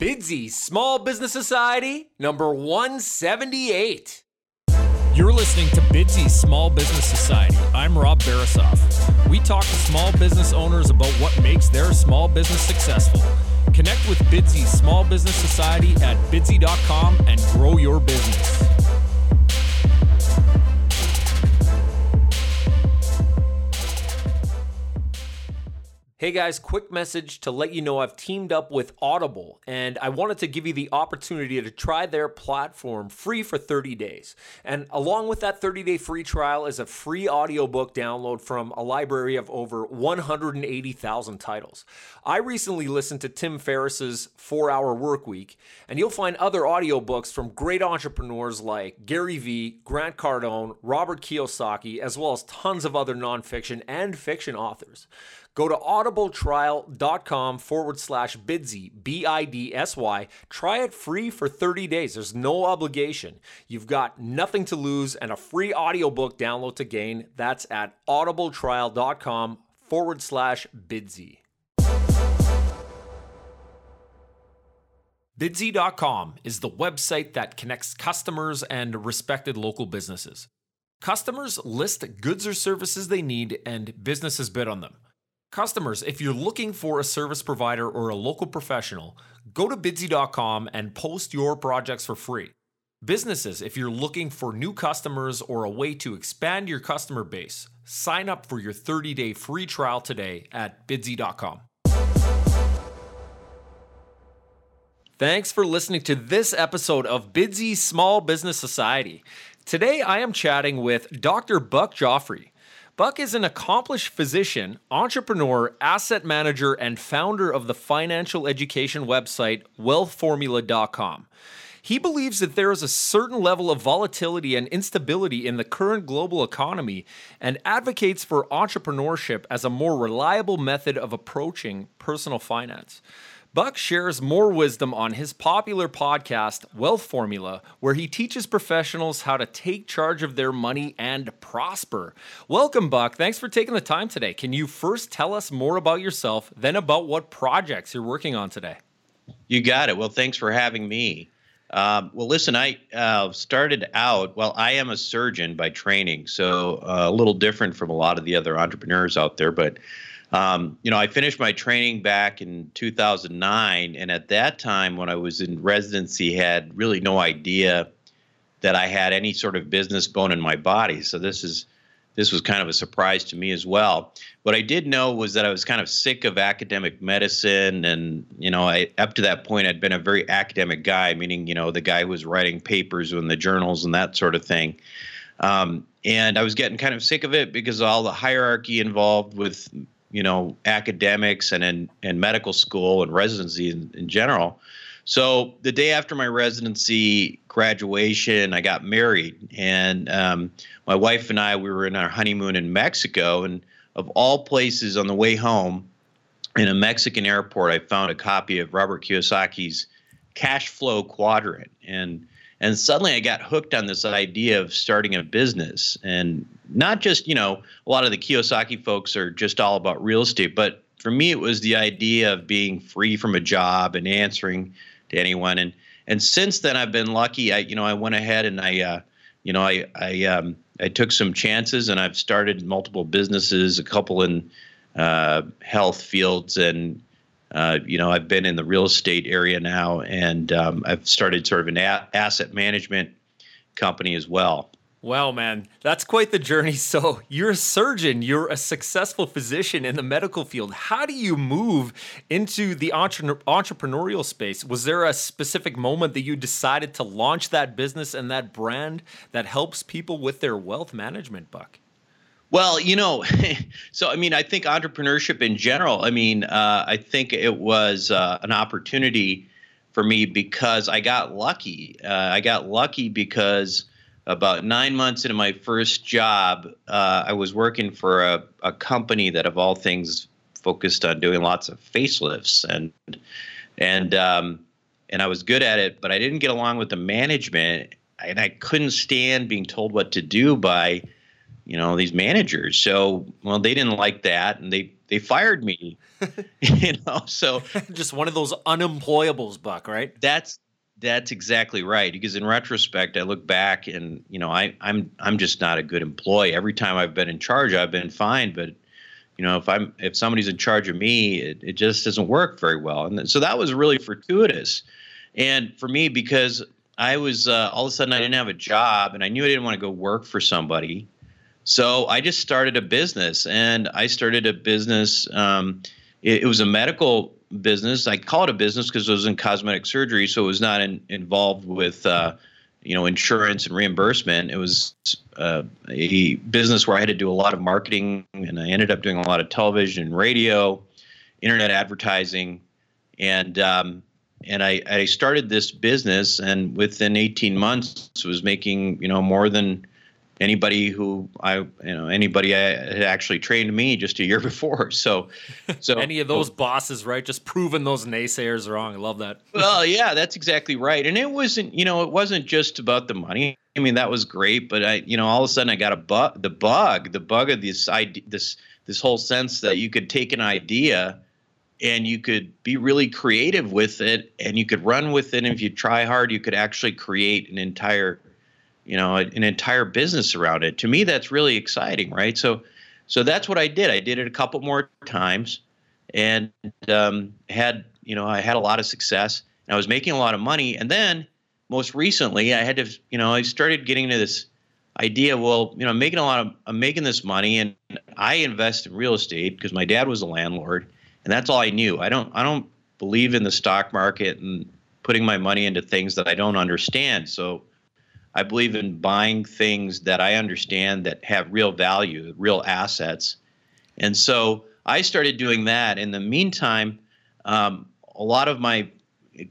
Bidsy Small Business Society, number 178. You're listening to Bidsy Small Business Society. I'm Rob Barasoff. We talk to small business owners about what makes their small business successful. Connect with Bidsy Small Business Society at bidsy.com and grow your business. Hey guys, quick message to let you know I've teamed up with Audible and I wanted to give you the opportunity to try their platform free for 30 days. And along with that 30 day free trial is a free audiobook download from a library of over 180,000 titles. I recently listened to Tim Ferriss's 4 Hour Work Week, and you'll find other audiobooks from great entrepreneurs like Gary Vee, Grant Cardone, Robert Kiyosaki, as well as tons of other nonfiction and fiction authors. Go to audibletrial.com forward slash bidsy, B I D S Y. Try it free for 30 days. There's no obligation. You've got nothing to lose and a free audiobook download to gain. That's at audibletrial.com forward slash bidsy. Bidsy.com is the website that connects customers and respected local businesses. Customers list goods or services they need, and businesses bid on them. Customers, if you're looking for a service provider or a local professional, go to bidsy.com and post your projects for free. Businesses, if you're looking for new customers or a way to expand your customer base, sign up for your 30 day free trial today at bidsy.com. Thanks for listening to this episode of Bidsy Small Business Society. Today I am chatting with Dr. Buck Joffrey. Buck is an accomplished physician, entrepreneur, asset manager, and founder of the financial education website wealthformula.com. He believes that there is a certain level of volatility and instability in the current global economy and advocates for entrepreneurship as a more reliable method of approaching personal finance. Buck shares more wisdom on his popular podcast, Wealth Formula, where he teaches professionals how to take charge of their money and prosper. Welcome, Buck. Thanks for taking the time today. Can you first tell us more about yourself, then about what projects you're working on today? You got it. Well, thanks for having me. Um, well, listen, I uh, started out, well, I am a surgeon by training, so uh, a little different from a lot of the other entrepreneurs out there, but um, you know, I finished my training back in 2009, and at that time, when I was in residency, had really no idea that I had any sort of business bone in my body. So this is this was kind of a surprise to me as well. What I did know was that I was kind of sick of academic medicine, and you know, I up to that point, I'd been a very academic guy, meaning you know, the guy who was writing papers in the journals and that sort of thing. Um, and I was getting kind of sick of it because all the hierarchy involved with you know academics and in and medical school and residency in, in general. So the day after my residency graduation i got married. And um, my wife and i we were in our honeymoon in mexico. And of all places on the way home in a mexican airport i found a copy of robert kiyosaki's cash flow quadrant. And and suddenly I got hooked on this idea of starting a business. And not just, you know, a lot of the Kiyosaki folks are just all about real estate, but for me it was the idea of being free from a job and answering to anyone. And and since then I've been lucky. I you know I went ahead and I uh, you know I I um, I took some chances and I've started multiple businesses, a couple in uh, health fields and uh, you know, I've been in the real estate area now, and um, I've started sort of an a- asset management company as well. Wow, man, that's quite the journey. So, you're a surgeon, you're a successful physician in the medical field. How do you move into the entre- entrepreneurial space? Was there a specific moment that you decided to launch that business and that brand that helps people with their wealth management, Buck? Well, you know, so I mean, I think entrepreneurship in general, I mean, uh, I think it was uh, an opportunity for me because I got lucky. Uh, I got lucky because about nine months into my first job, uh, I was working for a, a company that, of all things, focused on doing lots of facelifts and and um, and I was good at it, but I didn't get along with the management, and I couldn't stand being told what to do by you know these managers. So well, they didn't like that, and they they fired me. you know, so just one of those unemployables, Buck, right? That's that's exactly right. Because in retrospect, I look back and you know I I'm I'm just not a good employee. Every time I've been in charge, I've been fine, but you know if I'm if somebody's in charge of me, it, it just doesn't work very well. And so that was really fortuitous. And for me, because I was uh, all of a sudden I didn't have a job, and I knew I didn't want to go work for somebody. So I just started a business, and I started a business. Um, it, it, was a medical business. I call it a business because it was in cosmetic surgery, so it was not in, involved with, uh, you know, insurance and reimbursement. It was uh, a business where I had to do a lot of marketing, and I ended up doing a lot of television and radio, internet advertising, and um, and I, I started this business, and within 18 months, was making you know more than anybody who I you know anybody I had actually trained me just a year before. So, so any of those bosses, right? Just proving those naysayers wrong. I love that. Well, yeah, that's exactly right. And it wasn't you know it wasn't just about the money. I mean that was great, but I you know all of a sudden I got a bug, the bug, the bug of this idea, this this whole sense that you could take an idea and you could be really creative with it and you could run with it and if you try hard you could actually create an entire you know an entire business around it. To me that's really exciting right? So so that's what i did. I did it a couple more times and um, had you know i had a lot of success and i was making a lot of money. And then most recently i had to you know i started getting into this idea well you know i'm making a lot of i'm making this money and i invest in real estate because my dad was a landlord and that's all i knew. I don't i don't believe in the stock market and putting my money into things that i don't understand. So I believe in buying things that I understand that have real value, real assets. And so I started doing that. In the meantime, um, a lot of my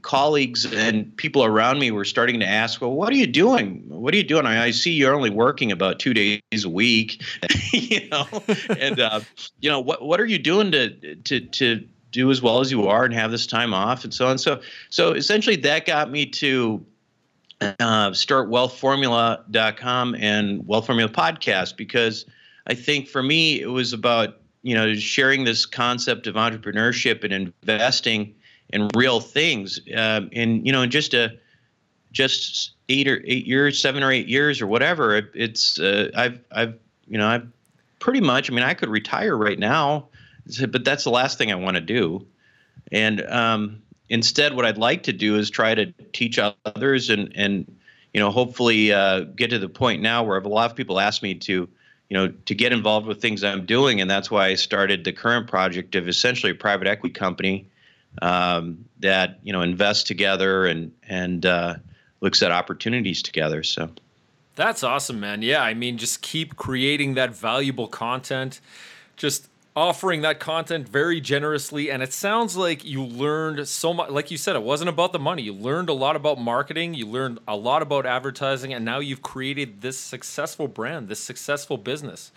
colleagues and people around me were starting to ask, "Well, what are you doing? What are you doing? I, I see you're only working about two days a week, you know, and uh, you know what what are you doing to to to do as well as you are and have this time off and so on?" So so essentially, that got me to uh, start wealthformula.com and wealth formula podcast because i think for me it was about you know sharing this concept of entrepreneurship and investing in real things um, in you know in just a just eight or eight years seven or eight years or whatever it, it's uh, i've i've you know i've pretty much i mean i could retire right now but that's the last thing i want to do. And um, instead, what I'd like to do is try to teach others and and you know hopefully uh, get to the point now where a lot of people ask me to you know to get involved with things I'm doing, and that's why I started the current project of essentially a private equity company um, that you know invests together and and uh, looks at opportunities together. So. That's awesome, man. Yeah, I mean, just keep creating that valuable content. Just offering that content very generously and it sounds like you learned so much like you said it wasn't about the money. You learned a lot about marketing you learned a lot about advertising and now you've created this successful brand this successful business.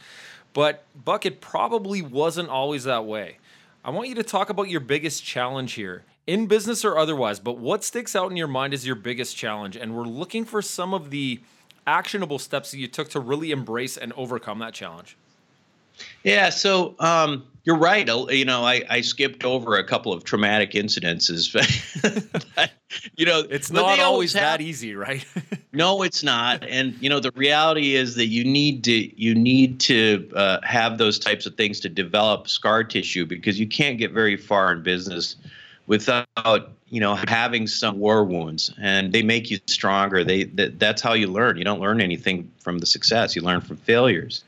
But buck it probably wasn't always that way. I want you to talk about your biggest challenge here in business or otherwise but what sticks out in your mind is your biggest challenge and we're looking for some of the actionable steps that you took to really embrace and overcome that challenge yeah, so um, you're right. You know, I, I skipped over a couple of traumatic incidences. but, you know, it's not always have, that easy, right? no, it's not. And you know, the reality is that you need to you need to uh, have those types of things to develop scar tissue because you can't get very far in business without you know having some war wounds and they make you stronger they that, that's how you learn you don't learn anything from the success you learn from failures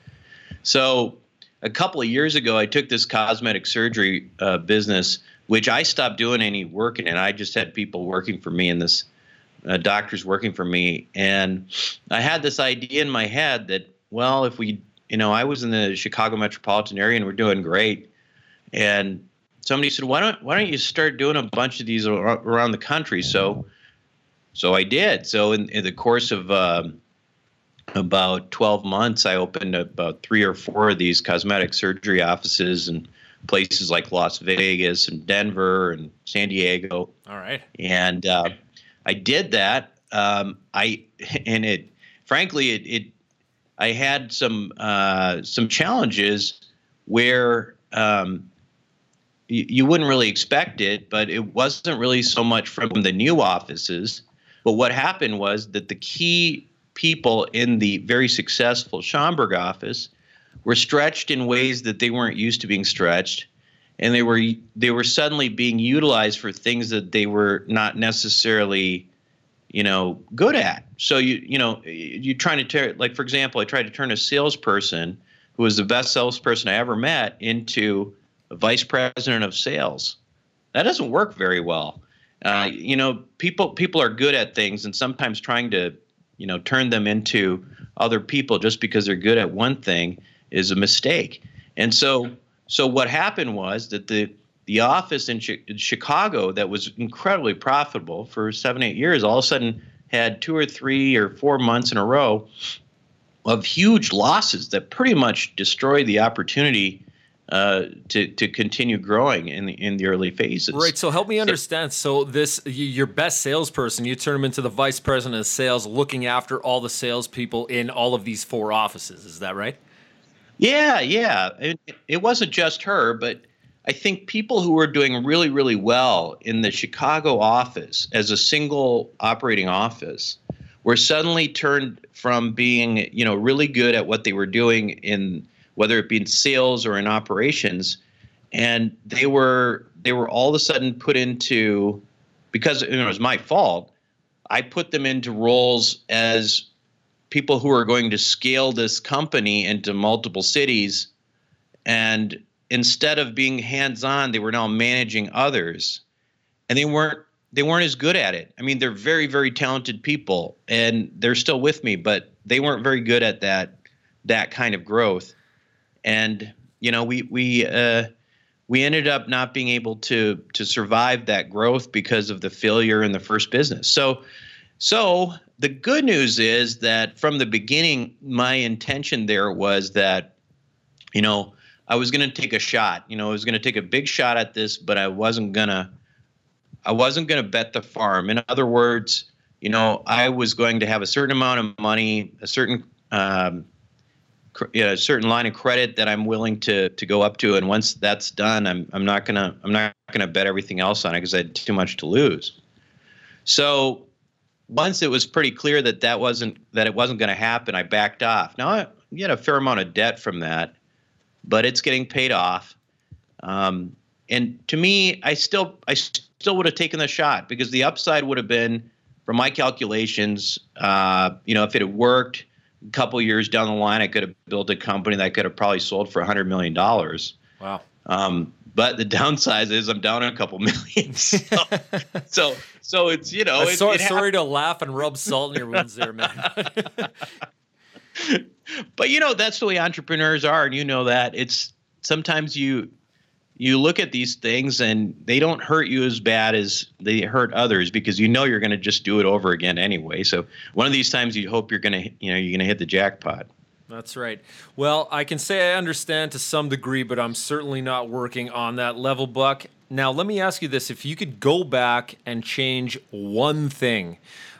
so a couple of years ago, I took this cosmetic surgery uh, business, which I stopped doing any work in, and I just had people working for me and this uh, doctors working for me. And I had this idea in my head that, well, if we, you know, I was in the Chicago metropolitan area and we're doing great, and somebody said, why don't why don't you start doing a bunch of these around the country? So, so I did. So in, in the course of um, about 12 months, I opened about three or four of these cosmetic surgery offices in places like Las Vegas and Denver and San Diego. All right. And uh, I did that. Um, I and it, frankly, it, it I had some uh, some challenges where um, you, you wouldn't really expect it, but it wasn't really so much from the new offices. But what happened was that the key people in the very successful Schaumburg office were stretched in ways that they weren't used to being stretched. And they were they were suddenly being utilized for things that they were not necessarily you know good at. So you you know you're trying to tear like for example i tried to turn a salesperson who was the best salesperson i ever met into a vice president of sales. That doesn't work very well. Uh, you know people people are good at things and sometimes trying to you know turn them into other people just because they're good at one thing is a mistake. And so so what happened was that the the office in, in Chicago that was incredibly profitable for seven eight years all of a sudden had two or three or four months in a row of huge losses that pretty much destroyed the opportunity uh, to to continue growing in the in the early phases. Right. So help me understand. So, this your best salesperson, you turn him into the vice president of sales, looking after all the salespeople in all of these four offices. Is that right? Yeah, yeah. It, it wasn't just her, but I think people who were doing really, really well in the Chicago office as a single operating office were suddenly turned from being, you know, really good at what they were doing in whether it be in sales or in operations, and they were they were all of a sudden put into because you know, it was my fault. I put them into roles as people who are going to scale this company into multiple cities and instead of being hands-on they were now managing others and they weren't they weren't as good at it i mean they're very very talented people and they're still with me but they weren't very good at that that kind of growth and you know we we uh, we ended up not being able to to survive that growth because of the failure in the first business so so the good news is that from the beginning, my intention there was that, you know, I was going to take a shot. You know, I was going to take a big shot at this, but I wasn't gonna, I wasn't going to bet the farm. In other words, you know, I was going to have a certain amount of money, a certain, um, you know, a certain line of credit that I'm willing to to go up to, and once that's done, I'm I'm not gonna I'm not gonna bet everything else on it because I had too much to lose. So once it was pretty clear that that wasn't that it wasn't going to happen, I backed off. Now I get a fair amount of debt from that, but it's getting paid off. Um, and to me, I still I still would have taken the shot because the upside would have been, from my calculations, uh, you know, if it had worked a couple years down the line, I could have built a company that could have probably sold for a hundred million dollars. Wow. Um, but the downside is I'm down a couple million. So, so, so, it's you know, it, sorry, it sorry to laugh and rub salt in your wounds there, man. but you know, that's the way entrepreneurs are, and you know that it's sometimes you you look at these things and they don't hurt you as bad as they hurt others because you know you're going to just do it over again anyway. So one of these times you hope you're going to you know you're going to hit the jackpot. That's right. Well, I can say I understand to some degree, but I'm certainly not working on that level, Buck. Now, let me ask you this if you could go back and change one thing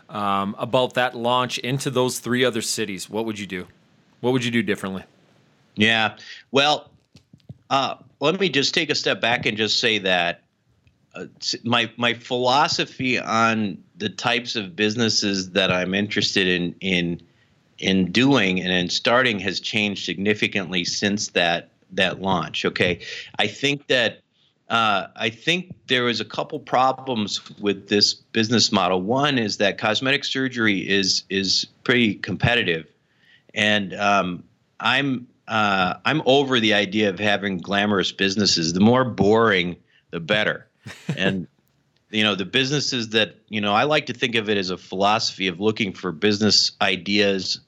um, about that launch into those three other cities, what would you do? What would you do differently? Yeah. Well, uh, let me just take a step back and just say that uh, my my philosophy on the types of businesses that I'm interested in in in doing and in starting has changed significantly since that that launch. Okay, I think that uh, I think there was a couple problems with this business model. One is that cosmetic surgery is is pretty competitive, and um, I'm uh, I'm over the idea of having glamorous businesses. The more boring, the better. and you know the businesses that you know i like to think of it as a philosophy of looking for business ideas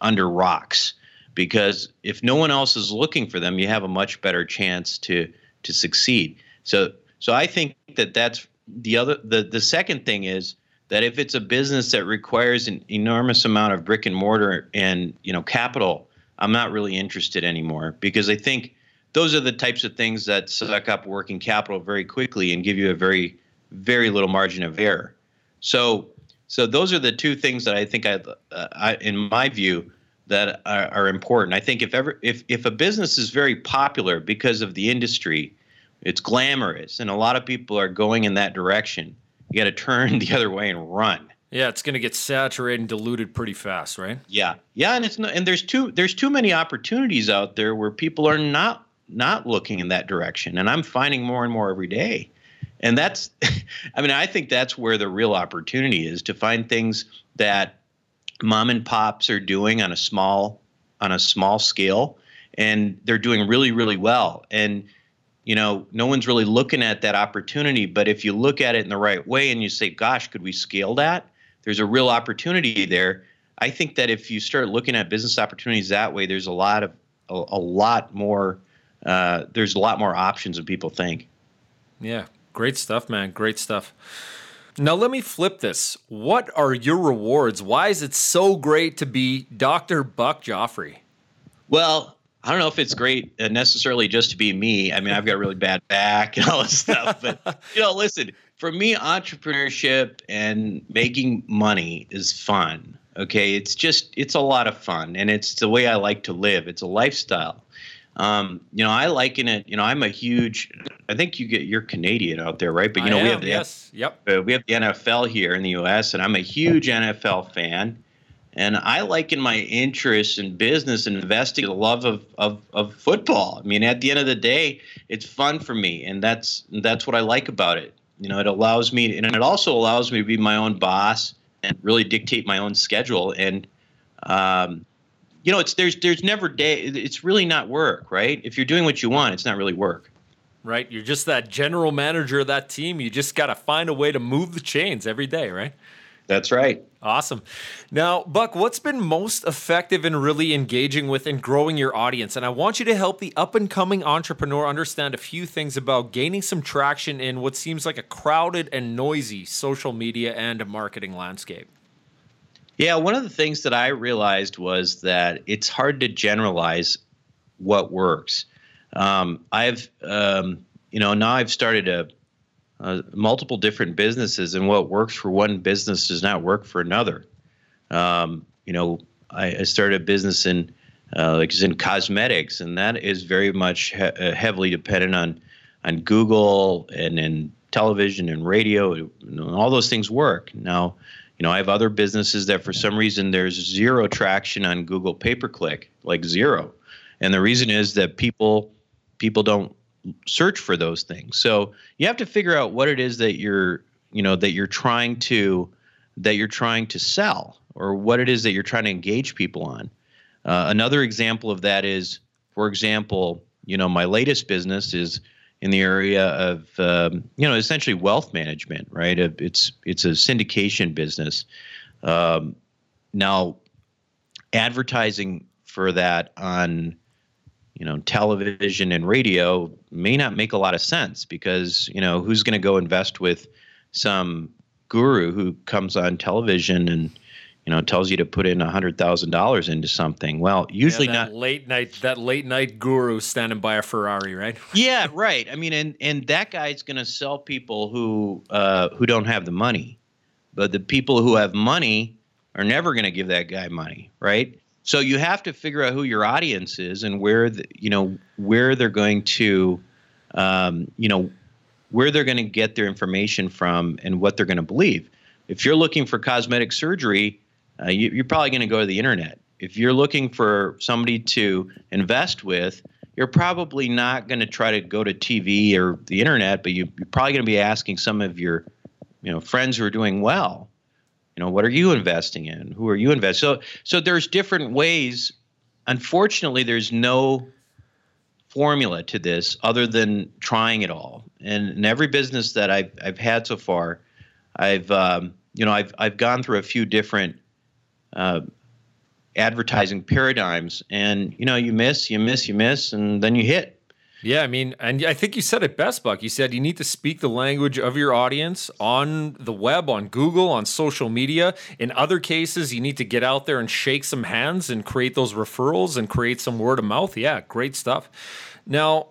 under rocks because if no one else is looking for them you have a much better chance to to succeed so so i think that that's the other the the second thing is that if it's a business that requires an enormous amount of brick and mortar and you know capital i'm not really interested anymore because i think those are the types of things that suck up working capital very quickly and give you a very very little margin of error. So, so those are the two things that I think I, uh, I in my view, that are, are important. I think if ever if if a business is very popular because of the industry, it's glamorous, and a lot of people are going in that direction. You got to turn the other way and run. Yeah, it's going to get saturated and diluted pretty fast, right? Yeah, yeah, and it's not, and there's too there's too many opportunities out there where people are not not looking in that direction, and I'm finding more and more every day. And that's, I mean, I think that's where the real opportunity is to find things that mom and pops are doing on a small on a small scale, and they're doing really really well. And you know, no one's really looking at that opportunity. But if you look at it in the right way and you say, "Gosh, could we scale that?" There's a real opportunity there. I think that if you start looking at business opportunities that way, there's a lot of a, a lot more. Uh, there's a lot more options than people think. Yeah, great stuff, man. Great stuff. Now, let me flip this. What are your rewards? Why is it so great to be Dr. Buck Joffrey? Well, I don't know if it's great uh, necessarily just to be me. I mean, I've got a really bad back and all this stuff. But, you know, listen, for me, entrepreneurship and making money is fun. Okay. It's just, it's a lot of fun and it's the way I like to live. It's a lifestyle. Um, you know, I liken it. You know, I'm a huge. I think you get you're Canadian out there, right? But you know, am, we have the yes, yep. Uh, we have the NFL here in the U.S., and I'm a huge NFL fan. And I liken my interest in business and investing the love of, of, of football. I mean, at the end of the day, it's fun for me, and that's that's what I like about it. You know, it allows me, and it also allows me to be my own boss and really dictate my own schedule. And um, you know, it's there's there's never day. It's really not work, right? If you're doing what you want, it's not really work. Right. You're just that general manager of that team. You just got to find a way to move the chains every day, right? That's right. Awesome. Now, Buck, what's been most effective in really engaging with and growing your audience? And I want you to help the up and coming entrepreneur understand a few things about gaining some traction in what seems like a crowded and noisy social media and marketing landscape. Yeah, one of the things that I realized was that it's hard to generalize what works. Um, I've, um, you know, now I've started a, a, multiple different businesses, and what works for one business does not work for another. Um, you know, I, I, started a business in, uh, like, in cosmetics, and that is very much he- uh, heavily dependent on, on Google and in television and radio. Know, all those things work now you know, I have other businesses that for some reason there's zero traction on Google pay per click, like zero. And the reason is that people people don't search for those things. So you have to figure out what it is that you're, you know, that you're trying to that you're trying to sell or what it is that you're trying to engage people on. Uh, another example of that is, for example, you know, my latest business is in the area of um, you know essentially wealth management, right? It's it's a syndication business. Um, now, advertising for that on you know television and radio may not make a lot of sense because you know who's going to go invest with some guru who comes on television and you know, tells you to put in a hundred thousand dollars into something. Well, usually yeah, not late night. That late night guru standing by a Ferrari, right? yeah, right. I mean, and and that guy's going to sell people who uh, who don't have the money, but the people who have money are never going to give that guy money, right? So you have to figure out who your audience is and where the, you know where they're going to, um, you know, where they're going to get their information from and what they're going to believe. If you're looking for cosmetic surgery uh, you, you're probably going to go to the internet. If you're looking for somebody to invest with, you're probably not going to try to go to TV or the internet, but you, you're probably going to be asking some of your, you know, friends who are doing well. You know, what are you investing in? Who are you investing? So, so there's different ways. Unfortunately, there's no formula to this other than trying it all. And in every business that I've I've had so far, I've um, you know I've I've gone through a few different uh, advertising paradigms, and you know, you miss, you miss, you miss, and then you hit. Yeah, I mean, and I think you said it best, Buck. You said you need to speak the language of your audience on the web, on Google, on social media. In other cases, you need to get out there and shake some hands and create those referrals and create some word of mouth. Yeah, great stuff. Now,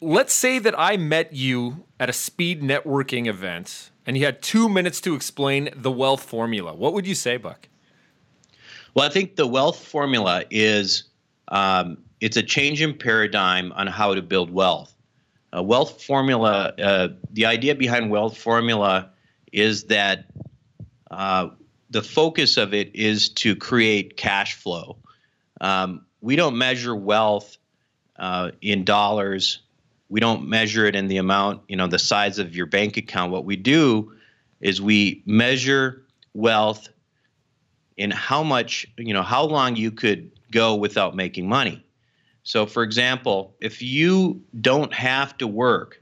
let's say that I met you at a speed networking event and you had two minutes to explain the wealth formula. What would you say, Buck? Well, I think the wealth formula is um, it's a change in paradigm on how to build wealth. A wealth formula, uh, the idea behind wealth formula is that uh, the focus of it is to create cash flow. Um, we don't measure wealth uh, in dollars. We don't measure it in the amount, you know, the size of your bank account. What we do is we measure wealth in how much, you know, how long you could go without making money. So, for example, if you don't have to work,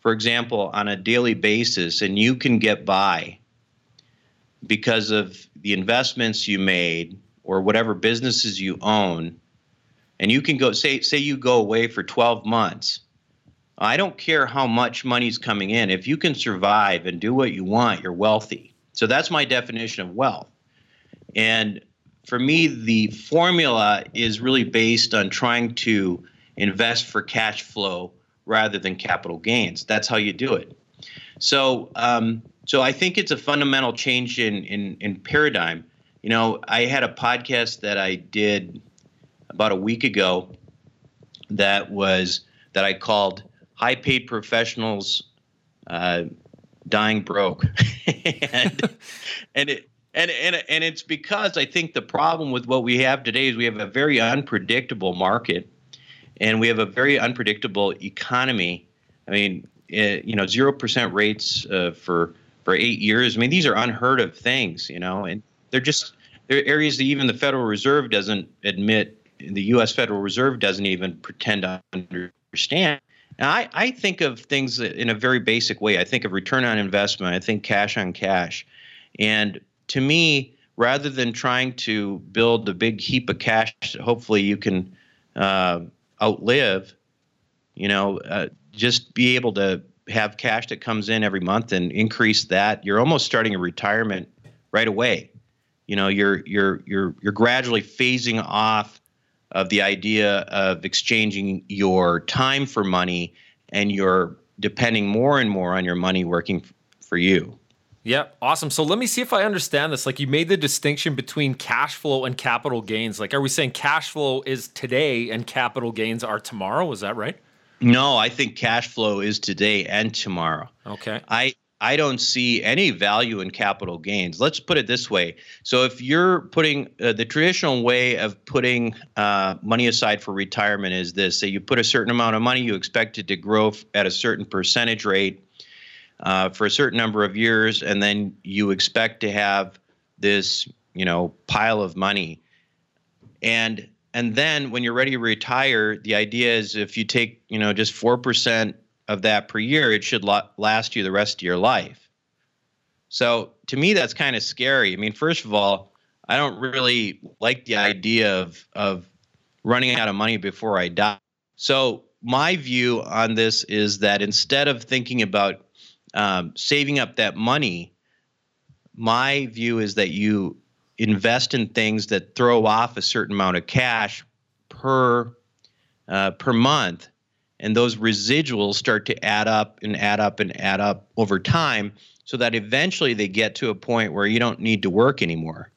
for example, on a daily basis, and you can get by because of the investments you made or whatever businesses you own, and you can go say say you go away for 12 months. I don't care how much money's coming in. If you can survive and do what you want, you're wealthy. So that's my definition of wealth. And for me, the formula is really based on trying to invest for cash flow rather than capital gains. That's how you do it. So, um, so I think it's a fundamental change in, in in paradigm. You know, I had a podcast that I did about a week ago that was that I called "High Paid Professionals uh, Dying Broke," and and it and and and it's because I think the problem with what we have today is we have a very unpredictable market, and we have a very unpredictable economy. I mean, it, you know, zero percent rates uh, for for eight years. I mean, these are unheard of things, you know, and they're just they're areas that even the Federal Reserve doesn't admit. The U.S. Federal Reserve doesn't even pretend to understand. And I, I think of things in a very basic way. I think of return on investment. I think cash on cash. And to me, rather than trying to build a big heap of cash that hopefully you can uh, outlive, you know, uh, just be able to have cash that comes in every month and increase that. You're almost starting a retirement right away. You know, you're you're you're you're gradually phasing off of the idea of exchanging your time for money, and you're depending more and more on your money working f- for you. Yeah, awesome. So let me see if I understand this. Like you made the distinction between cash flow and capital gains. Like, are we saying cash flow is today and capital gains are tomorrow? Is that right? No, I think cash flow is today and tomorrow. Okay. I I don't see any value in capital gains. Let's put it this way. So if you're putting uh, the traditional way of putting uh, money aside for retirement is this: say you put a certain amount of money, you expect it to grow at a certain percentage rate uh, for a certain number of years, and then you expect to have this, you know, pile of money. And and then when you're ready to retire, the idea is if you take, you know, just four percent of that per year, it should last you the rest of your life. So to me, that's kind of scary. I mean, first of all, I don't really like the idea of of running out of money before I die. So my view on this is that instead of thinking about um, saving up that money, my view is that you invest in things that throw off a certain amount of cash per uh, per month, and those residuals start to add up and add up and add up over time, so that eventually they get to a point where you don't need to work anymore.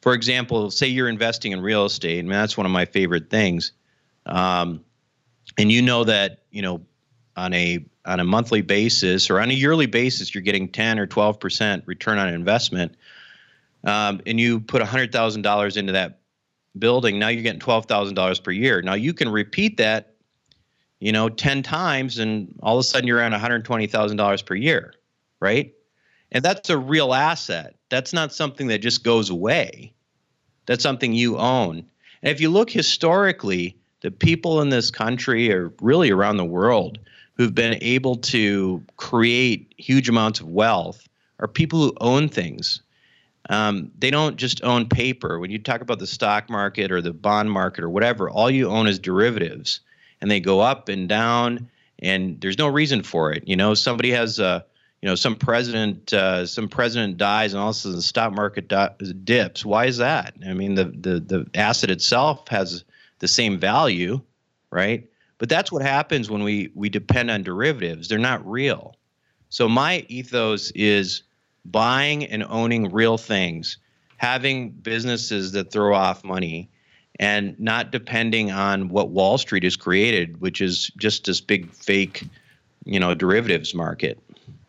For example, say you're investing in real estate, and that's one of my favorite things, um, and you know that you know on a on a monthly basis or on a yearly basis, you're getting 10 or 12 percent return on investment, um, and you put hundred thousand dollars into that building, now you're getting twelve thousand dollars per year. Now you can repeat that, you know, 10 times, and all of a sudden you're hundred twenty thousand dollars per year, right? And that's a real asset. That's not something that just goes away. That's something you own. And if you look historically, the people in this country or really around the world who've been able to create huge amounts of wealth are people who own things. Um, they don't just own paper. When you talk about the stock market or the bond market or whatever, all you own is derivatives, and they go up and down, and there's no reason for it. You know, somebody has a, you know, some president, uh, some president dies, and all of a sudden the stock market dips. Why is that? I mean, the the the asset itself has the same value, right? But that's what happens when we we depend on derivatives. They're not real. So my ethos is buying and owning real things, having businesses that throw off money and not depending on what Wall Street has created, which is just this big fake, you know, derivatives market.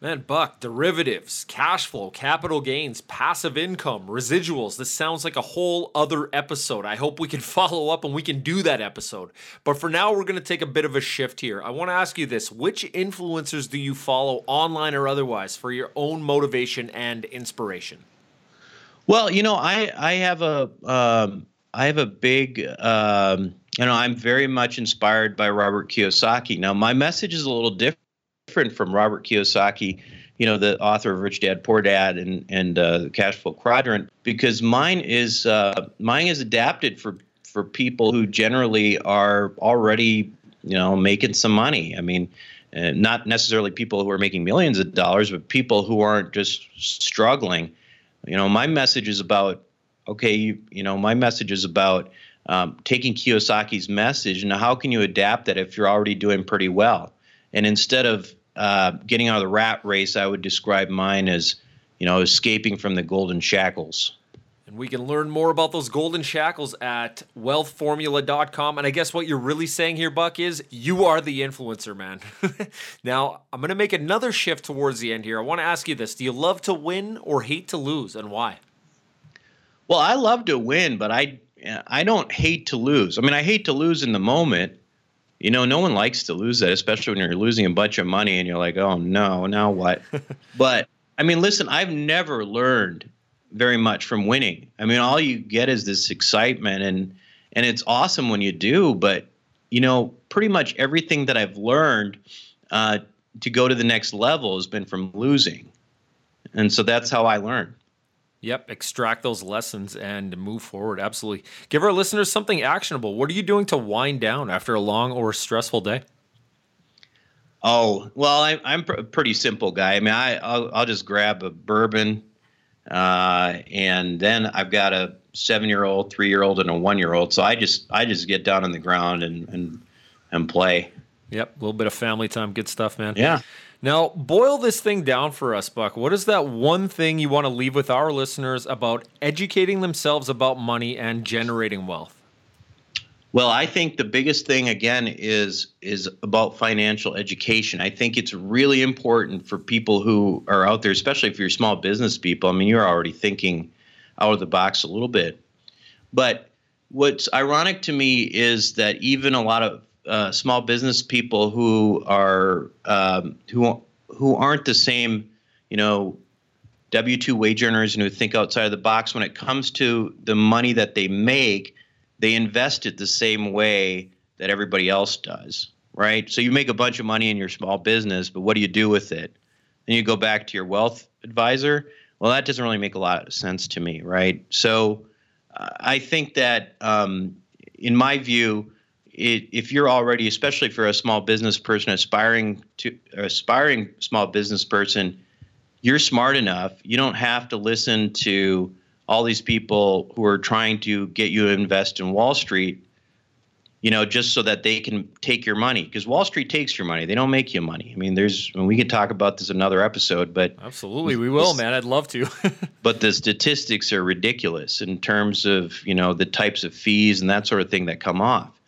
Man, Buck, derivatives, cash flow, capital gains, passive income, residuals. This sounds like a whole other episode. I hope we can follow up and we can do that episode. But for now, we're going to take a bit of a shift here. I want to ask you this Which influencers do you follow online or otherwise for your own motivation and inspiration? Well, you know, I, I have a. Um, I have a big, um, you know, I'm very much inspired by Robert Kiyosaki. Now, my message is a little different from Robert Kiyosaki, you know, the author of Rich Dad Poor Dad and and uh, the Cash Flow Quadrant, because mine is uh, mine is adapted for for people who generally are already, you know, making some money. I mean. Uh, not necessarily people who are making millions of dollars, but people who aren't just struggling. You know, my message is about okay, you, you know, my message is about um, taking Kiyosaki's message and how can you adapt that if you're already doing pretty well? And instead of uh, getting out of the rat race, I would describe mine as, you know, escaping from the golden shackles. And we can learn more about those golden shackles at wealthformula.com. And I guess what you're really saying here, Buck, is you are the influencer, man. now, I'm going to make another shift towards the end here. I want to ask you this Do you love to win or hate to lose, and why? Well, I love to win, but I I don't hate to lose. I mean, I hate to lose in the moment. You know, no one likes to lose that, especially when you're losing a bunch of money and you're like, "Oh no, now what?" but I mean, listen, I've never learned very much from winning. I mean, all you get is this excitement and and it's awesome when you do, but you know, pretty much everything that I've learned uh, to go to the next level has been from losing. And so that's how I learn. Yep, extract those lessons and move forward. Absolutely. Give our listeners something actionable. What are you doing to wind down after a long or stressful day? Oh, well, I, I'm a pretty simple guy. I mean, I, I'll, I'll just grab a bourbon, uh, and then I've got a seven-year-old, three-year-old, and a one-year-old. So I just I just get down on the ground and and and play. Yep, a little bit of family time. Good stuff, man. Yeah. Now, boil this thing down for us, Buck. What is that one thing you want to leave with our listeners about educating themselves about money and generating wealth? Well, I think the biggest thing again is is about financial education. I think it's really important for people who are out there, especially if you're small business people. I mean, you're already thinking out of the box a little bit. But what's ironic to me is that even a lot of uh, small business people who are um, who who aren't the same, you know, W two wage earners and who think outside of the box. When it comes to the money that they make, they invest it the same way that everybody else does, right? So you make a bunch of money in your small business, but what do you do with it? Then you go back to your wealth advisor. Well, that doesn't really make a lot of sense to me, right? So uh, I think that, um, in my view, it, if you're already, especially for a small business person aspiring to aspiring small business person, you're smart enough. You don't have to listen to all these people who are trying to get you to invest in Wall Street, you know, just so that they can take your money. Because Wall Street takes your money; they don't make you money. I mean, there's we can talk about this another episode, but absolutely, we will, man. I'd love to. but the statistics are ridiculous in terms of you know the types of fees and that sort of thing that come off.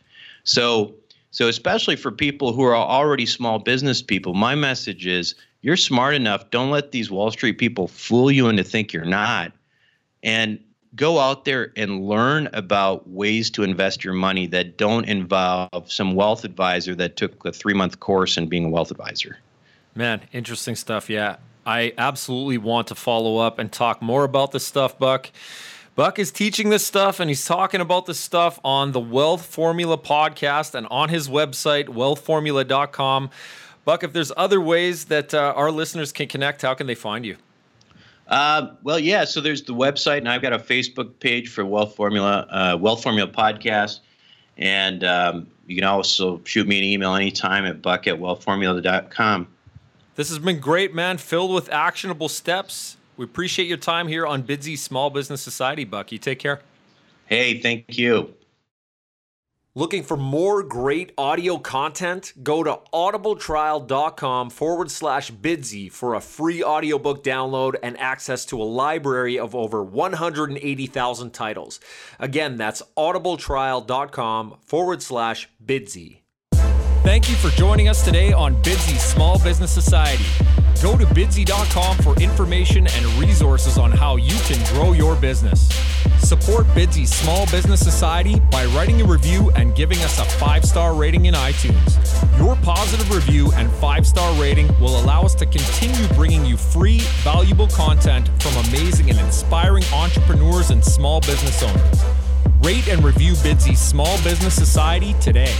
So, so especially for people who are already small business people, my message is you're smart enough. Don't let these Wall Street people fool you into think you're not. And go out there and learn about ways to invest your money that don't involve some wealth advisor that took a three month course in being a wealth advisor. Man, interesting stuff. Yeah. I absolutely want to follow up and talk more about this stuff, Buck. Buck is teaching this stuff and he's talking about this stuff on the Wealth Formula podcast and on his website, wealthformula.com. Buck, if there's other ways that uh, our listeners can connect, how can they find you? Uh, well, yeah. So there's the website, and I've got a Facebook page for Wealth Formula, uh, Wealth Formula Podcast, and um, you can also shoot me an email anytime at buck at wealthformula.com. This has been great, man. Filled with actionable steps. We appreciate your time here on Bidsy Small Business Society, Buck. You take care. Hey, thank you. Looking for more great audio content? Go to audibletrial.com forward slash bidsy for a free audiobook download and access to a library of over 180,000 titles. Again, that's audibletrial.com forward slash bidsy. Thank you for joining us today on Bidsy Small Business Society. Go to bidsy.com for information and resources on how you can grow your business. Support Bidsy Small Business Society by writing a review and giving us a five star rating in iTunes. Your positive review and five star rating will allow us to continue bringing you free, valuable content from amazing and inspiring entrepreneurs and small business owners. Rate and review Bidsy Small Business Society today.